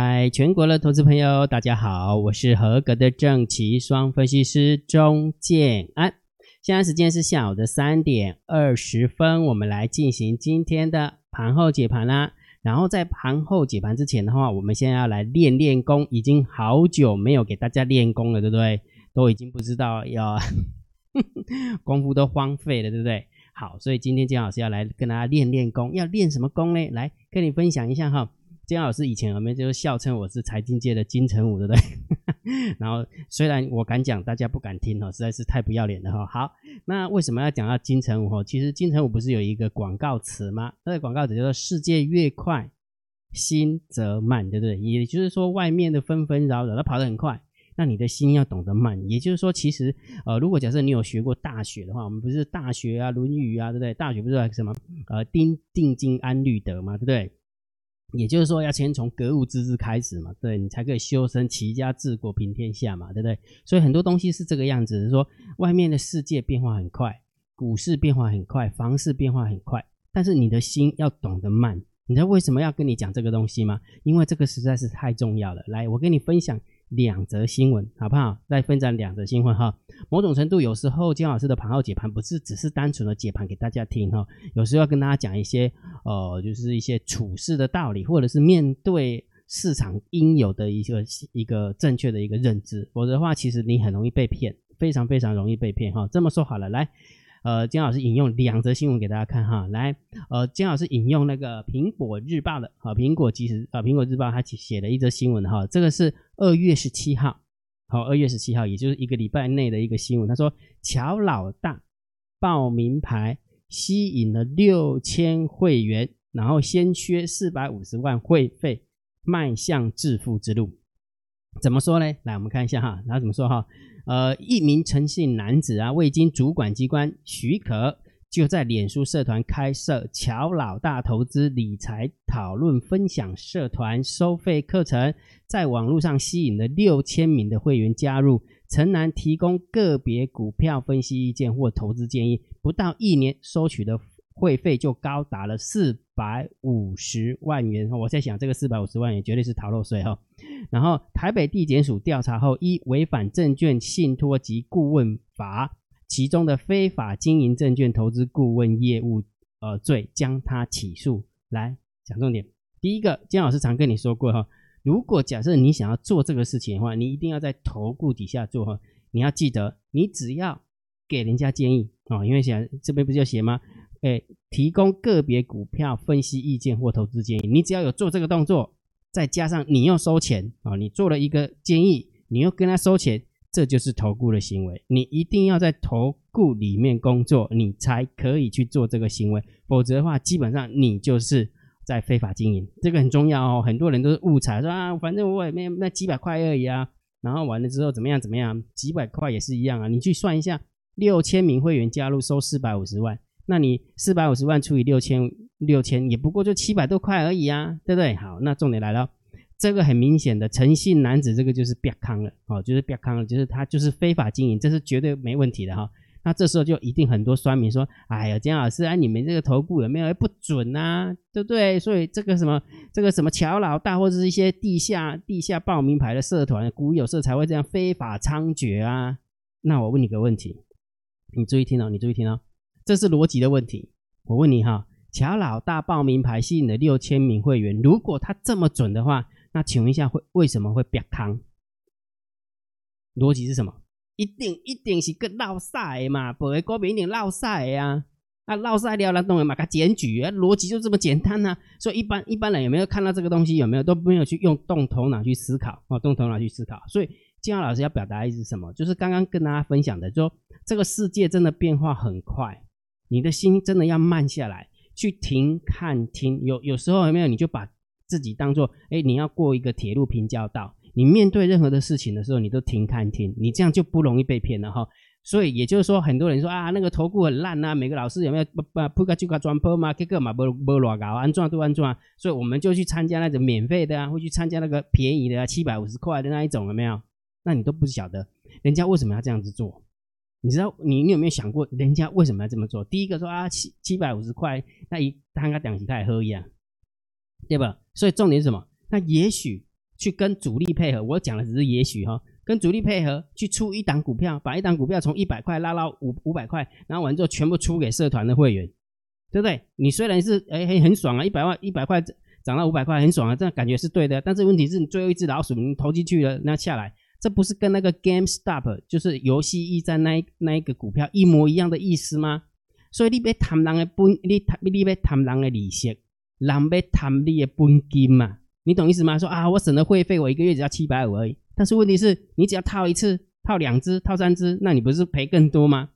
嗨，全国的投资朋友，大家好，我是合格的正奇双分析师钟建安。现在时间是下午的三点二十分，我们来进行今天的盘后解盘啦。然后在盘后解盘之前的话，我们现在要来练练功，已经好久没有给大家练功了，对不对？都已经不知道要 功夫都荒废了，对不对？好，所以今天姜老师要来跟大家练练功，要练什么功呢？来跟你分享一下哈。姜老师以前有没有就是笑称我是财经界的金城武，对不对？然后虽然我敢讲，大家不敢听哦，实在是太不要脸了哈。好，那为什么要讲到金城武？哈，其实金城武不是有一个广告词吗？那个广告词叫做“世界越快，心则慢”，对不对？也就是说，外面的纷纷扰扰，它跑得很快，那你的心要懂得慢。也就是说，其实呃，如果假设你有学过大学的话，我们不是大学啊，《论语》啊，对不对？大学不是什么呃，定定经安律德嘛，对不对？也就是说，要先从格物致知开始嘛，对，你才可以修身齐家治国平天下嘛，对不对？所以很多东西是这个样子，是说外面的世界变化很快，股市变化很快，房市变化很快，但是你的心要懂得慢。你知道为什么要跟你讲这个东西吗？因为这个实在是太重要了。来，我跟你分享。两则新闻，好不好？再分享两则新闻哈。某种程度，有时候姜老师的盘后解盘不是只是单纯的解盘给大家听哈，有时候要跟大家讲一些呃，就是一些处事的道理，或者是面对市场应有的一个一个正确的一个认知。否则的话，其实你很容易被骗，非常非常容易被骗哈。这么说好了，来。呃，姜老师引用两则新闻给大家看哈，来，呃，姜老师引用那个苹果日报的，好，苹果即时啊，苹果日报它写了一则新闻哈，这个是二月十七号，好，二月十七号，也就是一个礼拜内的一个新闻，他说乔老大报名牌吸引了六千会员，然后先缺四百五十万会费，迈向致富之路，怎么说呢？来，我们看一下哈，然后怎么说哈？呃，一名陈姓男子啊，未经主管机关许可，就在脸书社团开设“乔老大投资理财讨论分享社团”收费课程，在网络上吸引了六千名的会员加入，陈男提供个别股票分析意见或投资建议，不到一年收取的会费就高达了四百五十万元。我在想，这个四百五十万元绝对是逃漏税哈。然后，台北地检署调查后，依违反证券信托及顾问法其中的非法经营证券投资顾问业务呃罪，将他起诉。来讲重点，第一个，姜老师常跟你说过哈，如果假设你想要做这个事情的话，你一定要在投顾底下做哈。你要记得，你只要给人家建议啊，因为写这边不是要写吗？哎，提供个别股票分析意见或投资建议，你只要有做这个动作。再加上你又收钱啊，你做了一个建议，你又跟他收钱，这就是投顾的行为。你一定要在投顾里面工作，你才可以去做这个行为，否则的话，基本上你就是在非法经营。这个很重要哦，很多人都是误踩，说啊，反正我也没那几百块而已啊，然后完了之后怎么样怎么样，几百块也是一样啊。你去算一下，六千名会员加入收四百五十万，那你四百五十万除以六千。六千也不过就七百多块而已啊，对不对？好，那重点来了，这个很明显的诚信男子，这个就是别康了，哦，就是别康了，就是他就是非法经营，这是绝对没问题的哈。那这时候就一定很多酸民说，哎呀，姜老师啊，你们这个投顾有没有不准啊？对不对？所以这个什么这个什么乔老大或者是一些地下地下报名牌的社团股友社才会这样非法猖獗啊？那我问你个问题，你注意听哦，你注意听哦，这是逻辑的问题，我问你哈。乔老大报名牌吸引了六千名会员，如果他这么准的话，那请问一下会为什么会变康？逻辑是什么？一定一定是个闹赛嘛，不会股民一定闹赛呀。啊，闹赛了，那当然嘛，他检举啊，逻辑就这么简单呐、啊。所以一般一般人有没有看到这个东西？有没有都没有去用动头脑去思考啊？动头脑去思考。所以金浩老师要表达的意思是什么？就是刚刚跟大家分享的，说这个世界真的变化很快，你的心真的要慢下来。去停看听，有有时候有没有？你就把自己当做，哎，你要过一个铁路平交道，你面对任何的事情的时候，你都停看听，你这样就不容易被骗了哈。所以也就是说，很多人说啊，那个投顾很烂啊，每个老师有没有不不铺个就个专铺嘛，这个嘛不不乱搞，安装都安装，所以我们就去参加那种免费的啊，会去参加那个便宜的啊，七百五十块的那一种，有没有？那你都不晓得人家为什么要这样子做。你知道你你有没有想过，人家为什么要这么做？第一个说啊，七七百五十块，那一摊个两起他也喝一样，对吧？所以重点是什么？那也许去跟主力配合，我讲的只是也许哈，跟主力配合去出一档股票，把一档股票从一百块拉到五五百块，然后完之后全部出给社团的会员，对不对？你虽然是哎很很爽啊，一百万一百块涨到五百块很爽啊，这样感觉是对的，但是问题是你最后一只老鼠你投进去了，那下来。这不是跟那个 GameStop 就是游戏驿站那一那一个股票一模一样的意思吗？所以你别贪人的本，你贪你别贪人的利息，人别贪你的本金嘛？你懂意思吗？说啊，我省了会费，我一个月只要七百五而已。但是问题是你只要套一次、套两只、套三只，那你不是赔更多吗？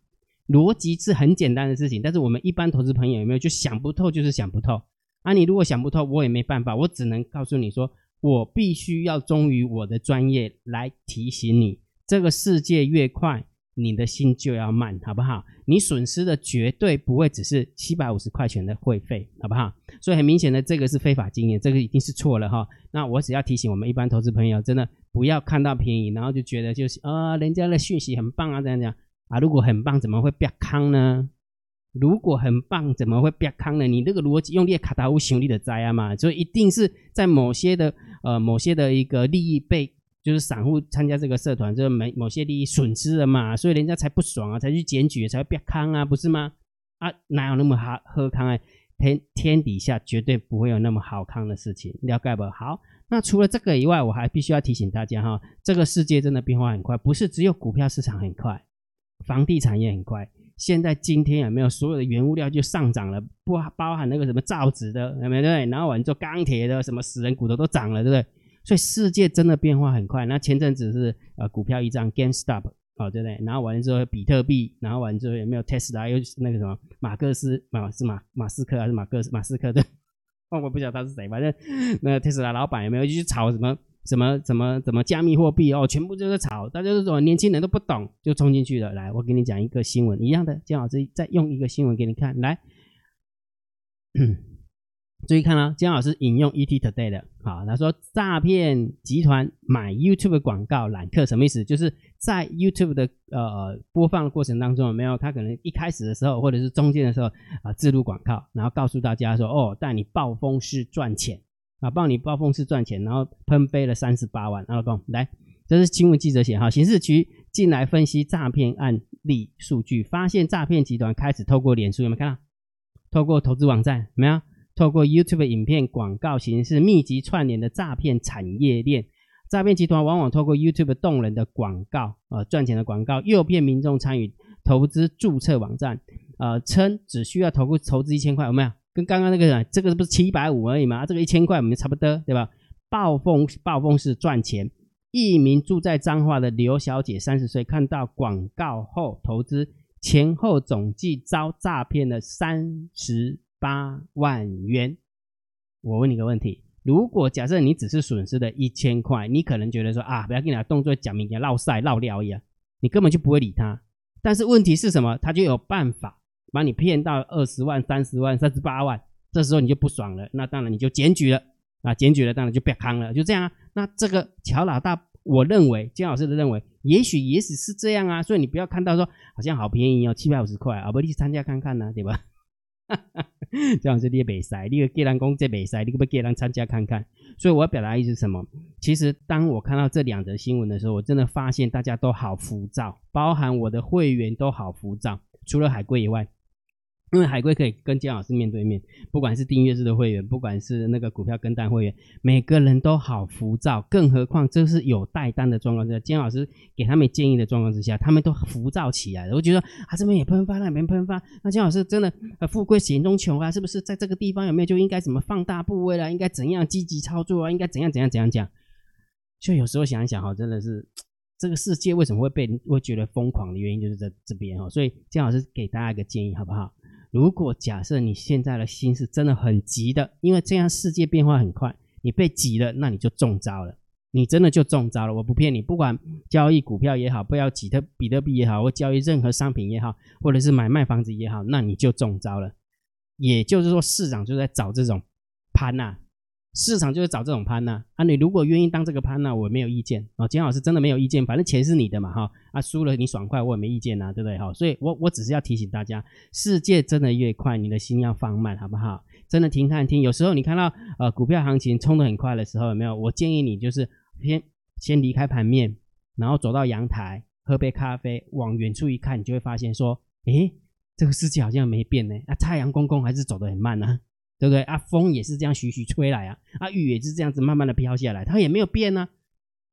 逻辑是很简单的事情，但是我们一般投资朋友有没有就想不透，就是想不透啊？你如果想不透，我也没办法，我只能告诉你说。我必须要忠于我的专业来提醒你，这个世界越快，你的心就要慢，好不好？你损失的绝对不会只是七百五十块钱的会费，好不好？所以很明显的，这个是非法经营，这个一定是错了哈。那我只要提醒我们一般投资朋友，真的不要看到便宜，然后就觉得就是啊、人家的讯息很棒啊，这样讲啊，如果很棒，怎么会变康呢？如果很棒，怎么会变康呢？你这个逻辑用力卡达乌兄弟的灾啊嘛，所以一定是在某些的呃某些的一个利益被，就是散户参加这个社团，就是某某些利益损失了嘛，所以人家才不爽啊，才去检举，才会变康啊，不是吗？啊，哪有那么好喝康啊？天天底下绝对不会有那么好康的事情，了解不？好，那除了这个以外，我还必须要提醒大家哈，这个世界真的变化很快，不是只有股票市场很快，房地产也很快。现在今天有没有所有的原物料就上涨了？不包含那个什么造纸的，有没有？对，然后完做钢铁的，什么死人骨头都涨了，对不对？所以世界真的变化很快。那前阵子是呃股票一张 GameStop，哦，对不对？然后完了之后比特币，然后完了之后有没有 Tesla？又那个什么马克思马是马马斯克还是马克马斯克的？哦，我不晓得他是谁，反正那个 Tesla 老板有没有去炒什么？什么怎么怎么加密货币哦，全部就是炒，大家都说年轻人都不懂，就冲进去了。来，我给你讲一个新闻，一样的，姜老师再用一个新闻给你看。来，注意看啊，姜老师引用 ET Today 的，好，他说诈骗集团买 YouTube 广告揽客，什么意思？就是在 YouTube 的呃播放过程当中，有没有他可能一开始的时候，或者是中间的时候啊，置入广告，然后告诉大家说，哦，带你暴风式赚钱。啊，帮你暴风式赚钱，然后喷飞了三十八万。老公，来，这是新闻记者写哈，刑事局进来分析诈骗案例数据，发现诈骗集团开始透过脸书有没有看到？透过投资网站没有？透过 YouTube 影片广告形式密集串联的诈骗产业链。诈骗集团往往透过 YouTube 动人的广告，呃，赚钱的广告，诱骗民众参与投资注册网站，呃，称只需要投资投资一千块，有没有？跟刚刚那个，这个不是七百五而已嘛？这个一千块我们差不多，对吧？暴风暴风式赚钱。一名住在彰化的刘小姐，三十岁，看到广告后投资，前后总计遭诈骗了三十八万元。我问你个问题：如果假设你只是损失了一千块，你可能觉得说啊，不要给你动作讲明天落晒落料一样，你根本就不会理他。但是问题是什么？他就有办法。把你骗到二十万、三十万、三十八万，这时候你就不爽了，那当然你就检举了啊，检举了当然就别康了，就这样啊。那这个乔老大，我认为姜老师的认为，也许也许是这样啊，所以你不要看到说好像好便宜哦，七百五十块啊，不你去参加看看呢、啊，对吧？姜老师你也没塞，你个给人讲这没塞，你可不可以给人参加看看？所以我要表达意思是什么？其实当我看到这两则新闻的时候，我真的发现大家都好浮躁，包含我的会员都好浮躁，除了海龟以外。因为海龟可以跟姜老师面对面，不管是订阅制的会员，不管是那个股票跟单会员，每个人都好浮躁，更何况这是有带单的状况之下，姜老师给他们建议的状况之下，他们都浮躁起来了。我觉得啊，这边也喷发，那边喷发，那姜老师真的呃富贵险中求啊，是不是在这个地方有没有就应该怎么放大部位了？应该怎样积极操作啊？应该怎样怎样怎样讲？就有时候想一想哈，真的是这个世界为什么会被会觉得疯狂的原因就是在这边哈。所以姜老师给大家一个建议，好不好？如果假设你现在的心是真的很急的，因为这样世界变化很快，你被急了，那你就中招了，你真的就中招了。我不骗你，不管交易股票也好，不要比特比特币也好，或交易任何商品也好，或者是买卖房子也好，那你就中招了。也就是说，市场就在找这种盘呐。市场就是找这种盘呐，啊，你如果愿意当这个盘呐，我没有意见啊。姜老师真的没有意见，反正钱是你的嘛，哈，啊，输了你爽快，我也没意见呐，对不对？哈，所以我我只是要提醒大家，世界真的越快，你的心要放慢，好不好？真的停看听。有时候你看到呃股票行情冲得很快的时候，有没有？我建议你就是先先离开盘面，然后走到阳台，喝杯咖啡，往远处一看，你就会发现说，诶，这个世界好像没变呢。啊，太阳公公还是走得很慢啊，对不对？啊，风也是这样徐徐吹来啊，啊，雨也是这样子慢慢的飘下来，它也没有变呢、啊。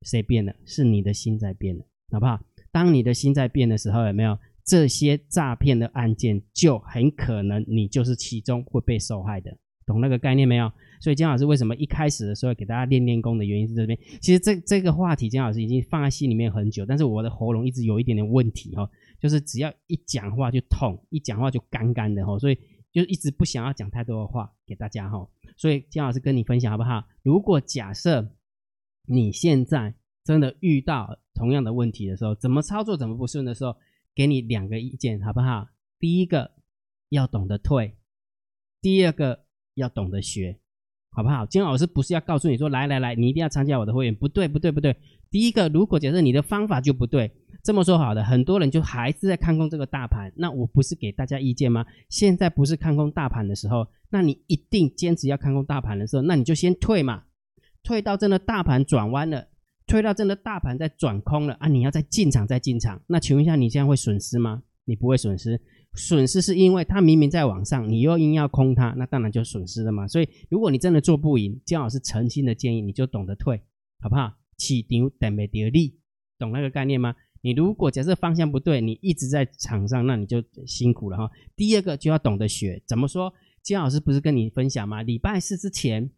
谁变了？是你的心在变了，好不好？当你的心在变的时候，有没有？这些诈骗的案件就很可能你就是其中会被受害的，懂那个概念没有？所以姜老师为什么一开始的时候给大家练练功的原因是这边。其实这这个话题姜老师已经放在心里面很久，但是我的喉咙一直有一点点问题哈，就是只要一讲话就痛，一讲话就干干的哈，所以就一直不想要讲太多的话给大家哈。所以姜老师跟你分享好不好？如果假设你现在真的遇到同样的问题的时候，怎么操作怎么不顺的时候，给你两个意见，好不好？第一个要懂得退，第二个要懂得学，好不好？金老师不是要告诉你说，来来来，你一定要参加我的会员，不对不对不对。第一个，如果假设你的方法就不对，这么说好的，很多人就还是在看空这个大盘，那我不是给大家意见吗？现在不是看空大盘的时候，那你一定坚持要看空大盘的时候，那你就先退嘛，退到真的大盘转弯了。退到真的大盘在转空了啊！你要再进场再进场，那请问一下，你这样会损失吗？你不会损失，损失是因为它明明在往上，你又硬要空它，那当然就损失了嘛。所以，如果你真的做不赢，姜老师诚心的建议，你就懂得退，好不好？起牛等没得利，懂那个概念吗？你如果假设方向不对，你一直在场上，那你就辛苦了哈。第二个就要懂得学，怎么说？姜老师不是跟你分享吗？礼拜四之前，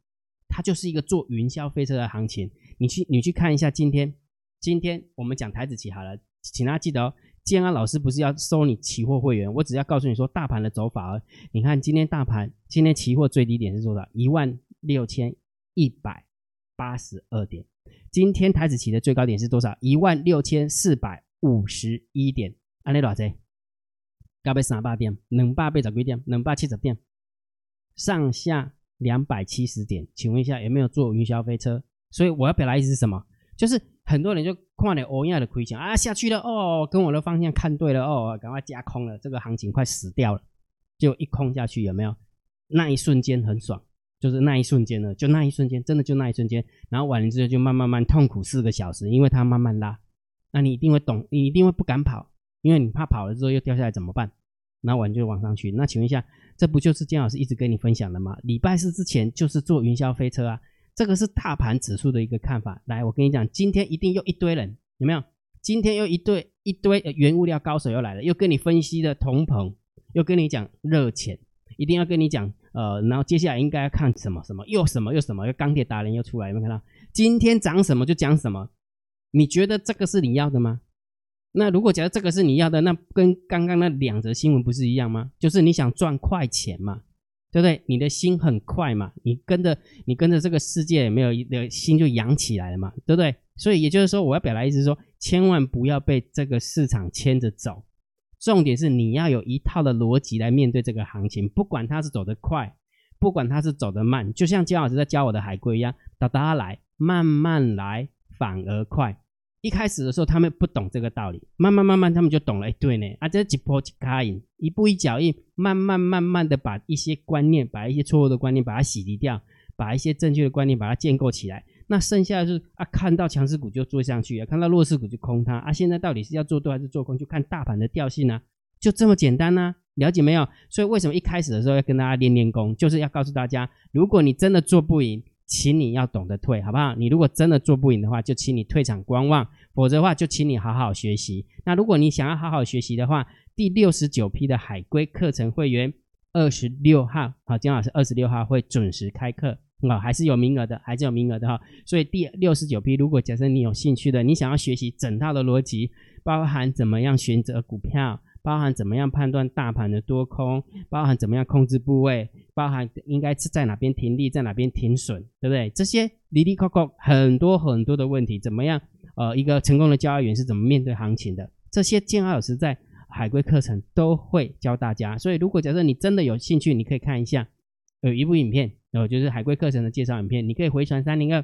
它就是一个做云霄飞车的行情。你去，你去看一下今天，今天我们讲台子期好了，请大家记得哦。建安老师不是要收你期货会员，我只要告诉你说大盘的走法哦。你看今天大盘，今天期货最低点是多少？一万六千一百八十二点。今天台子期的最高点是多少？一万六千四百五十一点。安利多少？加倍三百点，两百八十几点，两百七十点，上下两百七十点。请问一下，有没有坐云霄飞车？所以我要表达意思是什么？就是很多人就看了欧亚的亏钱啊，下去了哦，跟我的方向看对了哦，赶快加空了，这个行情快死掉了，就一空下去有没有？那一瞬间很爽，就是那一瞬间呢，就那一瞬间，真的就那一瞬间，然后完了之后就慢慢慢痛苦四个小时，因为它慢慢拉，那你一定会懂，你一定会不敢跑，因为你怕跑了之后又掉下来怎么办？然后完就往上去，那请问一下，这不就是姜老师一直跟你分享的吗？礼拜四之前就是坐云霄飞车啊。这个是大盘指数的一个看法。来，我跟你讲，今天一定又一堆人，有没有？今天又一堆一堆原物料高手又来了，又跟你分析的同朋，又跟你讲热钱，一定要跟你讲，呃，然后接下来应该要看什么什么，又什么又什么，又钢铁达人又出来，有没有看到？今天涨什么就讲什么。你觉得这个是你要的吗？那如果假如这个是你要的，那跟刚刚那两则新闻不是一样吗？就是你想赚快钱嘛。对不对？你的心很快嘛，你跟着你跟着这个世界没有，的心就扬起来了嘛，对不对？所以也就是说，我要表达意思是说，千万不要被这个市场牵着走。重点是你要有一套的逻辑来面对这个行情，不管它是走得快，不管它是走得慢，就像姜老师在教我的海龟一样，哒哒来，慢慢来，反而快。一开始的时候，他们不懂这个道理，慢慢慢慢，他们就懂了。哎，对呢，啊，这一波一卡印，一步一脚印，慢慢慢慢的把一些观念，把一些错误的观念，把它洗涤掉，把一些正确的观念，把它建构起来。那剩下的就是啊，看到强势股就做上去啊，看到弱势股就空它啊。现在到底是要做多还是做空，就看大盘的调性啊，就这么简单呢、了解没有？所以为什么一开始的时候要跟大家练练功，就是要告诉大家，如果你真的做不赢。请你要懂得退，好不好？你如果真的做不赢的话，就请你退场观望；否则的话，就请你好好学习。那如果你想要好好学习的话，第六十九批的海归课程会员，二十六号，好，姜老师二十六号会准时开课，啊，还是有名额的，还是有名额的哈。所以第六十九批，如果假设你有兴趣的，你想要学习整套的逻辑，包含怎么样选择股票。包含怎么样判断大盘的多空，包含怎么样控制部位，包含应该是在哪边停利，在哪边停损，对不对？这些哩哩抠抠很多很多的问题，怎么样？呃，一个成功的交易员是怎么面对行情的？这些建二老师在海龟课程都会教大家。所以，如果假设你真的有兴趣，你可以看一下，有一部影片，然后，就是海龟课程的介绍影片，你可以回传三零二。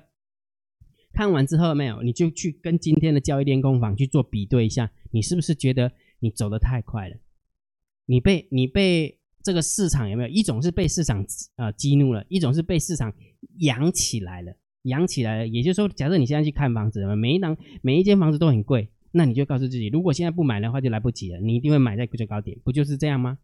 看完之后没有，你就去跟今天的交易练功坊去做比对一下，你是不是觉得？你走得太快了，你被你被这个市场有没有一种是被市场呃激怒了，一种是被市场养起来了，养起来了。也就是说，假设你现在去看房子，每一档每一间房子都很贵，那你就告诉自己，如果现在不买的话，就来不及了。你一定会买在最高点，不就是这样吗？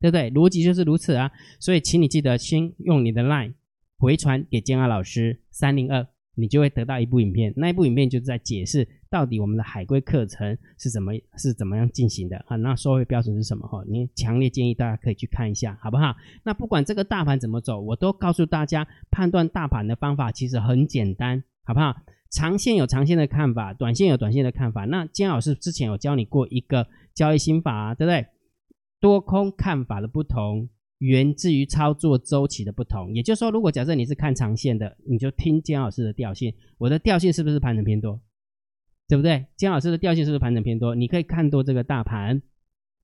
对不对？逻辑就是如此啊。所以，请你记得先用你的 LINE 回传给建安老师三零二。你就会得到一部影片，那一部影片就是在解释到底我们的海归课程是怎么是怎么样进行的啊？那收费标准是什么？哈，你强烈建议大家可以去看一下，好不好？那不管这个大盘怎么走，我都告诉大家，判断大盘的方法其实很简单，好不好？长线有长线的看法，短线有短线的看法。那姜老师之前有教你过一个交易心法啊，对不对？多空看法的不同。源自于操作周期的不同，也就是说，如果假设你是看长线的，你就听姜老师的调性。我的调性是不是盘整偏多？对不对？姜老师的调性是不是盘整偏多？你可以看多这个大盘，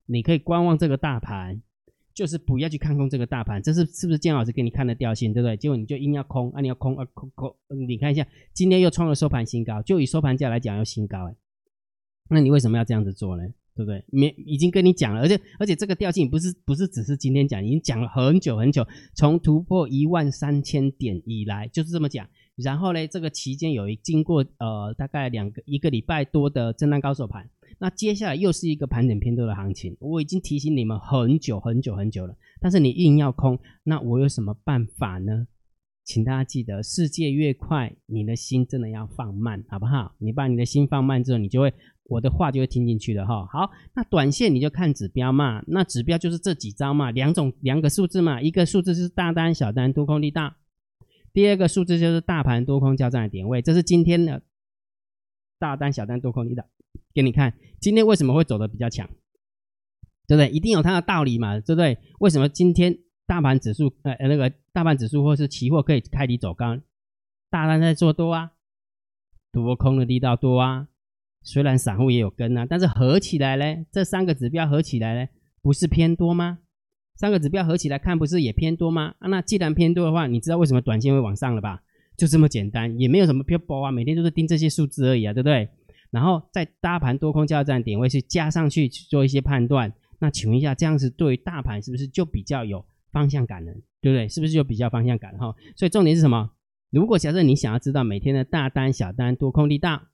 你可以观望这个大盘，就是不要去看空这个大盘。这是是不是姜老师给你看的调性？对不对？结果你就硬要空，啊，你要空啊，空空。你看一下，今天又创了收盘新高，就以收盘价来讲，要新高哎。那你为什么要这样子做呢？对不对？没已经跟你讲了，而且而且这个调性不是不是只是今天讲，已经讲了很久很久。从突破一万三千点以来就是这么讲。然后呢，这个期间有一经过呃大概两个一个礼拜多的震荡高手盘，那接下来又是一个盘整偏多的行情。我已经提醒你们很久很久很久了，但是你硬要空，那我有什么办法呢？请大家记得，世界越快，你的心真的要放慢，好不好？你把你的心放慢之后，你就会。我的话就会听进去了哈。好，那短线你就看指标嘛。那指标就是这几招嘛，两种两个数字嘛。一个数字是大单、小单、多空力大。第二个数字就是大盘多空交战的点位。这是今天的大单、小单、多空力大。给你看，今天为什么会走得比较强？对不对？一定有它的道理嘛，对不对？为什么今天大盘指数呃那个大盘指数或是期货可以开低走高？大单在做多啊，多空的力道多啊。虽然散户也有跟啊，但是合起来呢，这三个指标合起来呢，不是偏多吗？三个指标合起来看，不是也偏多吗？啊，那既然偏多的话，你知道为什么短线会往上了吧？就这么简单，也没有什么偏波啊，每天都是盯这些数字而已啊，对不对？然后在大盘多空交战点位去加上去去做一些判断，那请问一下，这样子对于大盘是不是就比较有方向感呢？对不对？是不是就比较方向感哈？所以重点是什么？如果假设你想要知道每天的大单、小单、多空力大。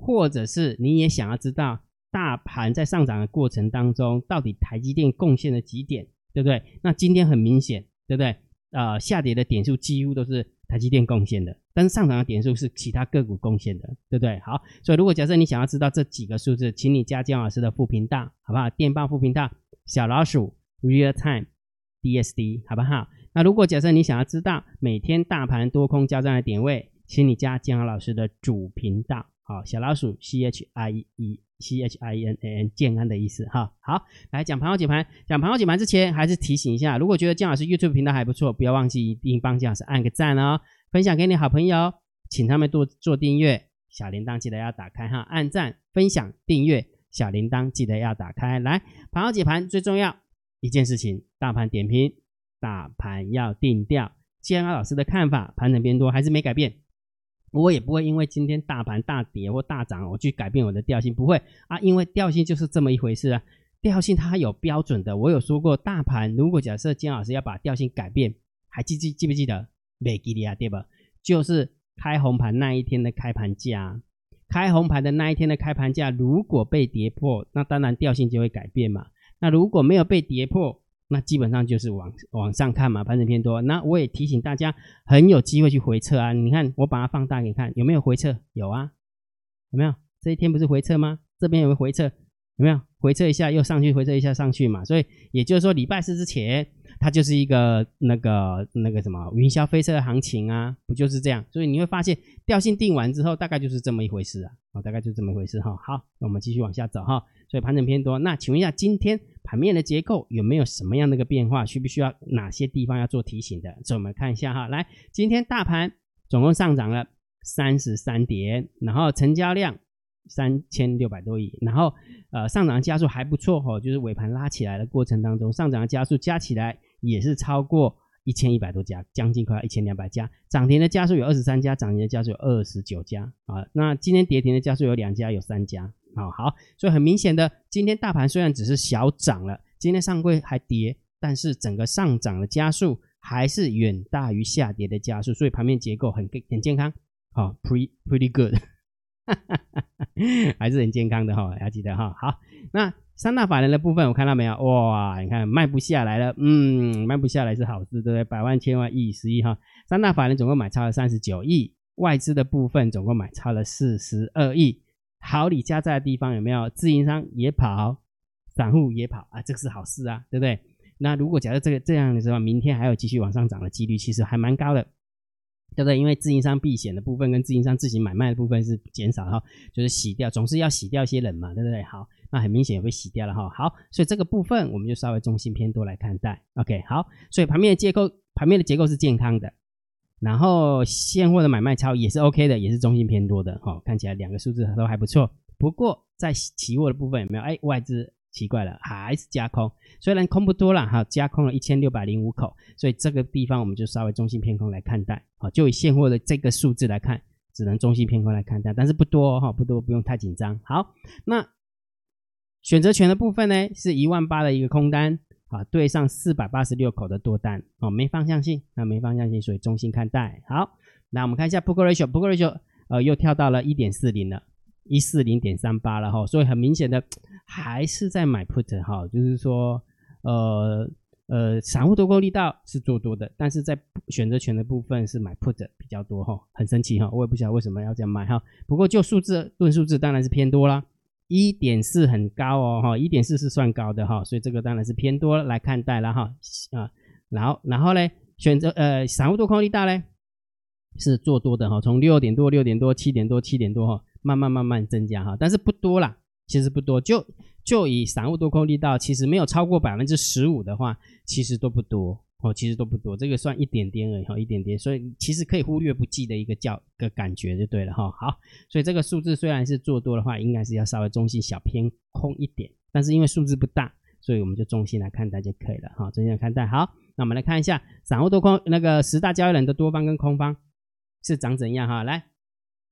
或者是你也想要知道大盘在上涨的过程当中，到底台积电贡献了几点，对不对？那今天很明显，对不对？呃，下跌的点数几乎都是台积电贡献的，但是上涨的点数是其他个股贡献的，对不对？好，所以如果假设你想要知道这几个数字，请你加姜老师的副频道，好不好？电报副频道小老鼠 Real Time DSD，好不好？那如果假设你想要知道每天大盘多空交战的点位，请你加姜老师的主频道。好，小老鼠 C H I E C H I N A N 建安的意思哈。好，来讲盘后解盘，讲盘后解盘之前，还是提醒一下，如果觉得姜老师 YouTube 频道还不错，不要忘记一定帮姜老师按个赞哦，分享给你好朋友，请他们多做订阅，小铃铛记得要打开哈，按赞、分享、订阅，小铃铛记得要打开。来，盘后解盘最重要一件事情，大盘点评，大盘要定调。建安老师的看法，盘整偏多还是没改变。我也不会因为今天大盘大跌或大涨，我去改变我的调性，不会啊，因为调性就是这么一回事啊。调性它有标准的，我有说过，大盘如果假设金老师要把调性改变，还记记记不记得？没记得啊，对吧？就是开红盘那一天的开盘价，开红盘的那一天的开盘价，如果被跌破，那当然调性就会改变嘛。那如果没有被跌破，那基本上就是往往上看嘛，盘整偏多。那我也提醒大家，很有机会去回撤啊。你看，我把它放大给你看，有没有回撤？有啊，有没有？这一天不是回撤吗？这边有没有回撤？有没有？回撤一下又上去，回撤一下上去嘛。所以也就是说，礼拜四之前，它就是一个那个那个什么云霄飞车的行情啊，不就是这样？所以你会发现，调性定完之后，大概就是这么一回事啊。大概就这么一回事哈。好，那我们继续往下走哈。所以盘整偏多，那请问一下，今天盘面的结构有没有什么样的一个变化？需不需要哪些地方要做提醒的？所以我们看一下哈，来，今天大盘总共上涨了三十三点，然后成交量三千六百多亿，然后呃上涨的加速还不错哈，就是尾盘拉起来的过程当中，上涨的加速加起来也是超过一千一百多家，将近快要一千两百家，涨停的家数有二十三家，涨停的家数有二十九家啊，那今天跌停的家数有两家，有三家。好好，所以很明显的，今天大盘虽然只是小涨了，今天上柜还跌，但是整个上涨的加速还是远大于下跌的加速，所以盘面结构很很健康，好，pretty pretty good，还是很健康的哈，要记得哈。好，那三大法人的部分我看到没有？哇，你看卖不下来了，嗯，卖不下来是好事，对不对？百万、千万、亿、十亿哈，三大法人总共买超了三十九亿，外资的部分总共买超了四十二亿。好礼加在的地方有没有？自营商也跑，散户也跑啊，这个是好事啊，对不对？那如果假设这个这样的时候，明天还有继续往上涨的几率，其实还蛮高的，对不对？因为自营商避险的部分跟自营商自行买卖的部分是减少哈，就是洗掉，总是要洗掉一些人嘛，对不对？好，那很明显也被洗掉了哈。好，所以这个部分我们就稍微中性偏多来看待。OK，好，所以盘面的结构，盘面的结构是健康的，然后现货的买卖超也是 OK 的，也是中性偏多的哈。看起来两个数字都还不错。不过在期货的部分有没有？哎，外资。奇怪了，还是加空，虽然空不多了哈，加空了一千六百零五口，所以这个地方我们就稍微中性偏空来看待，好，就以现货的这个数字来看，只能中性偏空来看待，但是不多哈，不多，不用太紧张。好，那选择权的部分呢，是一万八的一个空单啊，对上四百八十六口的多单，哦，没方向性，那没方向性，所以中性看待。好，那我们看一下 Put Call Ratio，Put Call Ratio 呃又跳到了一点四零了，一四零点三八了哈，所以很明显的。还是在买 put 哈，就是说，呃呃，散户多空力道是做多的，但是在选择权的部分是买 put 比较多哈，很神奇哈，我也不晓得为什么要这样买哈。不过就数字论数字当然是偏多啦，一点四很高哦哈，一点四是算高的哈，所以这个当然是偏多来看待了哈啊，然后然后呢，选择呃散户多空力道呢是做多的哈，从六点多六点多七点多七点多哈，慢慢慢慢增加哈，但是不多啦。其实不多，就就以散户多空力道，其实没有超过百分之十五的话，其实都不多哦，其实都不多，这个算一点点而已哈，一点点，所以其实可以忽略不计的一个叫个感觉就对了哈。好，所以这个数字虽然是做多的话，应该是要稍微中性小偏空一点，但是因为数字不大，所以我们就中性来看待就可以了哈，中性来看待。好，那我们来看一下散户多空那个十大交易人的多方跟空方是长怎样哈？来，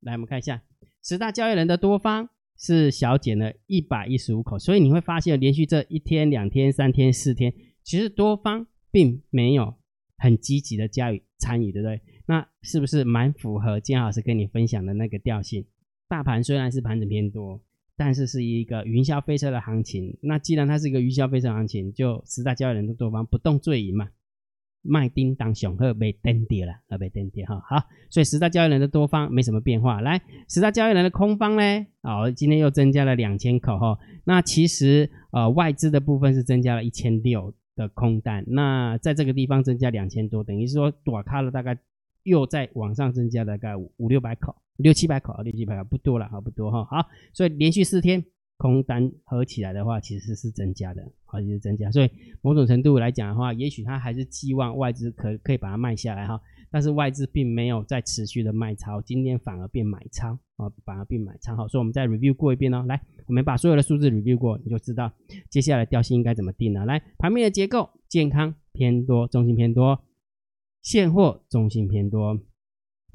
来我们看一下十大交易人的多方。是小减了一百一十五口，所以你会发现连续这一天、两天、三天、四天，其实多方并没有很积极的加以参与，对不对？那是不是蛮符合建老师跟你分享的那个调性？大盘虽然是盘整偏多，但是是一个云霄飞车的行情。那既然它是一个云霄飞车行情，就十大交易人的多方不动最赢嘛。卖叮当雄鹤被登跌了，啊被登跌哈，好，所以十大交易人的多方没什么变化，来十大交易人的空方呢，哦，今天又增加了两千口哈，那其实呃外资的部分是增加了一千六的空单，那在这个地方增加两千多，等于是说躲开了大概又在往上增加大概五五六百口，六七百口啊，六七百口不多了，哈不多哈，好，所以连续四天。空单合起来的话，其实是增加的，好，就是增加。所以某种程度来讲的话，也许他还是寄望外资可可以把它卖下来哈。但是外资并没有在持续的卖超，今天反而变买超啊，反而变买超。好，所以我们再 review 过一遍哦。来，我们把所有的数字 review 过，你就知道接下来调性应该怎么定了。来，盘面的结构健康偏多，中性偏多；现货中性偏多，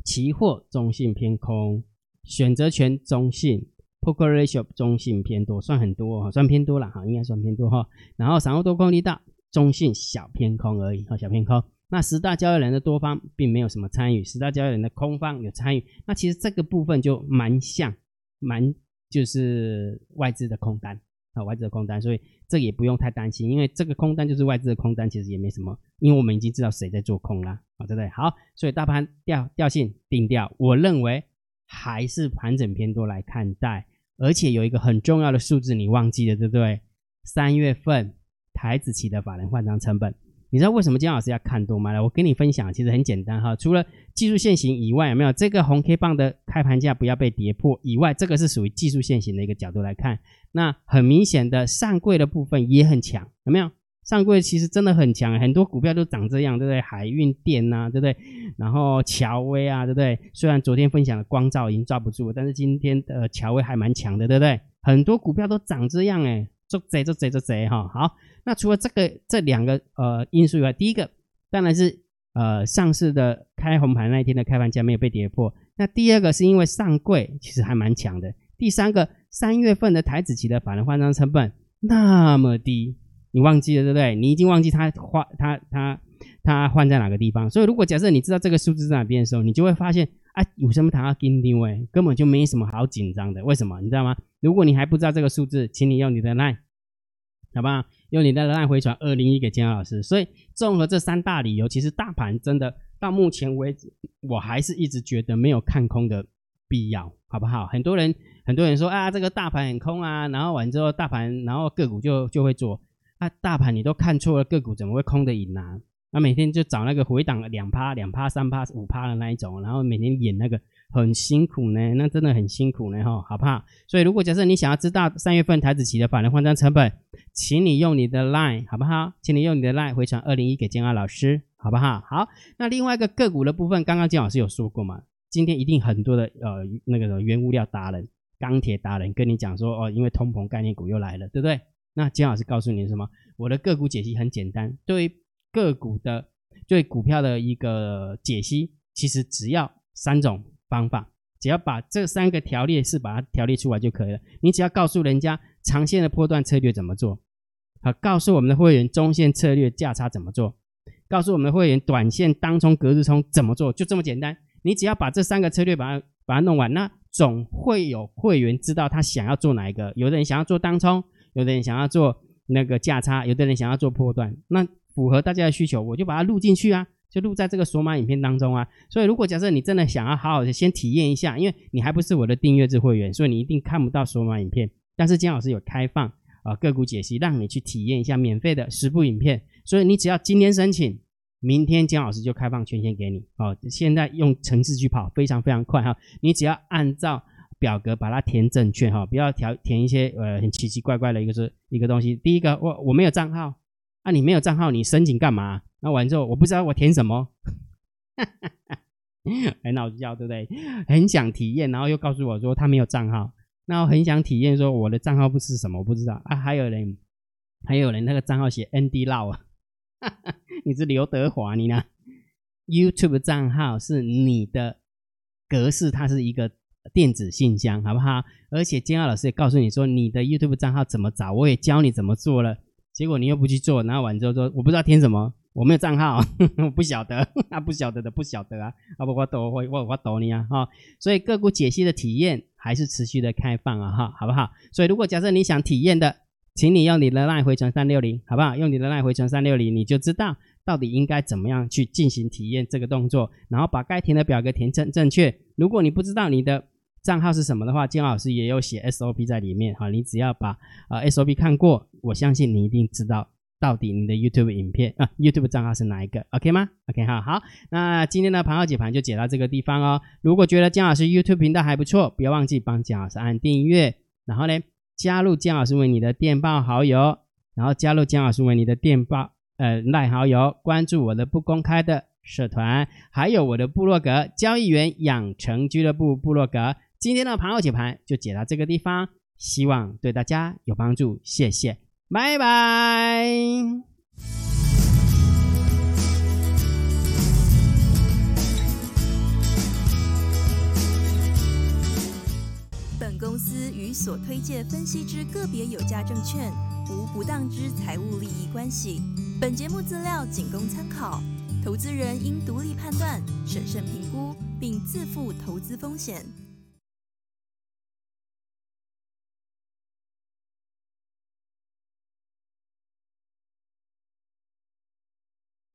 期货中性偏空，选择权中性。Put Call Ratio 中性偏多，算很多哈，算偏多了哈，应该算偏多哈。然后散户多空力大中性小偏空而已哈，小偏空。那十大交易人的多方并没有什么参与，十大交易人的空方有参与。那其实这个部分就蛮像，蛮就是外资的空单啊，外资的空单，所以这也不用太担心，因为这个空单就是外资的空单，其实也没什么，因为我们已经知道谁在做空啦，啊，对不对？好，所以大盘调调性定调，我认为还是盘整偏多来看待。而且有一个很重要的数字，你忘记了，对不对？三月份台指期的法人换仓成本，你知道为什么姜老师要看多吗？来，我跟你分享，其实很简单哈。除了技术线型以外，有没有这个红 K 棒的开盘价不要被跌破以外，这个是属于技术线型的一个角度来看。那很明显的上柜的部分也很强，有没有？上柜其实真的很强，很多股票都长这样，对不对？海运电呐、啊，对不对？然后乔威啊，对不对？虽然昨天分享的光照已经抓不住，但是今天的乔威还蛮强的，对不对？很多股票都长这样，哎，做贼做贼做贼哈。好，那除了这个这两个呃因素以外，第一个当然是呃上市的开红盘那一天的开盘价没有被跌破。那第二个是因为上柜其实还蛮强的。第三个，三月份的台指期的法人换仓成本那么低。你忘记了对不对？你已经忘记它换它它它换在哪个地方。所以如果假设你知道这个数字在哪边的时候，你就会发现啊，有什么谈要紧张的，根本就没什么好紧张的。为什么？你知道吗？如果你还不知道这个数字，请你用你的 LINE，好不好？用你的 LINE 回传二零一给金老师。所以综合这三大理由，其实大盘真的到目前为止，我还是一直觉得没有看空的必要，好不好？很多人很多人说啊，这个大盘很空啊，然后完之后大盘，然后个股就就会做啊，大盘你都看错了，个股怎么会空的赢呢？那每天就找那个回档两趴、两趴、三趴、五趴的那一种，然后每天演那个很辛苦呢，那真的很辛苦呢，哈，好不好？所以如果假设你想要知道三月份台子期的法人换张成本，请你用你的 line，好不好？请你用你的 line 回传二零一给建安老师，好不好？好，那另外一个个股的部分，刚刚建老师有说过嘛？今天一定很多的呃那个原物料达人、钢铁达人跟你讲说哦，因为通膨概念股又来了，对不对？那金老师告诉你什么？我的个股解析很简单，对个股的对股票的一个解析，其实只要三种方法，只要把这三个条列式把它条列出来就可以了。你只要告诉人家长线的波段策略怎么做，好，告诉我们的会员中线策略价差怎么做，告诉我们的会员短线当冲、隔日冲怎么做，就这么简单。你只要把这三个策略把它把它弄完，那总会有会员知道他想要做哪一个。有的人想要做当冲，有的人想要做那个价差，有的人想要做波段。那符合大家的需求，我就把它录进去啊，就录在这个索马影片当中啊。所以如果假设你真的想要好好的先体验一下，因为你还不是我的订阅制会员，所以你一定看不到索马影片。但是姜老师有开放啊个股解析，让你去体验一下免费的十部影片。所以你只要今天申请。明天姜老师就开放权限给你哦。现在用程式去跑，非常非常快哈。你只要按照表格把它填正确哈，不要填填一些呃很奇奇怪怪的一个是一个东西。第一个，我我没有账号啊，你没有账号，你申请干嘛？那完之后我不知道我填什么，很好笑对不对？很想体验，然后又告诉我说他没有账号，那我很想体验说我的账号不是什么，我不知道啊。还有人，还有人那个账号写 ND Lau 啊。你是刘德华，你呢？YouTube 账号是你的格式，它是一个电子信箱，好不好？而且金浩老师也告诉你说，你的 YouTube 账号怎么找，我也教你怎么做了。结果你又不去做，然后完之后说，我不知道填什么，我没有账号，我不晓得，那 不晓得的不晓得啊。啊不，我懂，我我我懂你啊哈。所以个股解析的体验还是持续的开放啊哈，好不好？所以如果假设你想体验的。请你用你的 LINE 回传三六零，好不好？用你的 LINE 回传三六零，你就知道到底应该怎么样去进行体验这个动作，然后把该填的表格填正正确。如果你不知道你的账号是什么的话，金老师也有写 SOP 在里面，哈，你只要把呃 SOP 看过，我相信你一定知道到底你的 YouTube 影片啊 YouTube 账号是哪一个，OK 吗？OK 哈，好，那今天的盘号解盘就解到这个地方哦。如果觉得江老师 YouTube 频道还不错，不要忘记帮江老师按订阅，然后呢，加入姜老师为你的电报好友，然后加入姜老师为你的电报呃赖好友，关注我的不公开的社团，还有我的部落格交易员养成俱乐部部落格。今天的盘后解盘就解到这个地方，希望对大家有帮助，谢谢，拜拜。本公司与所推介分析之个别有价证券无不当之财务利益关系。本节目资料仅供参考，投资人应独立判断、审慎评估，并自负投资风险。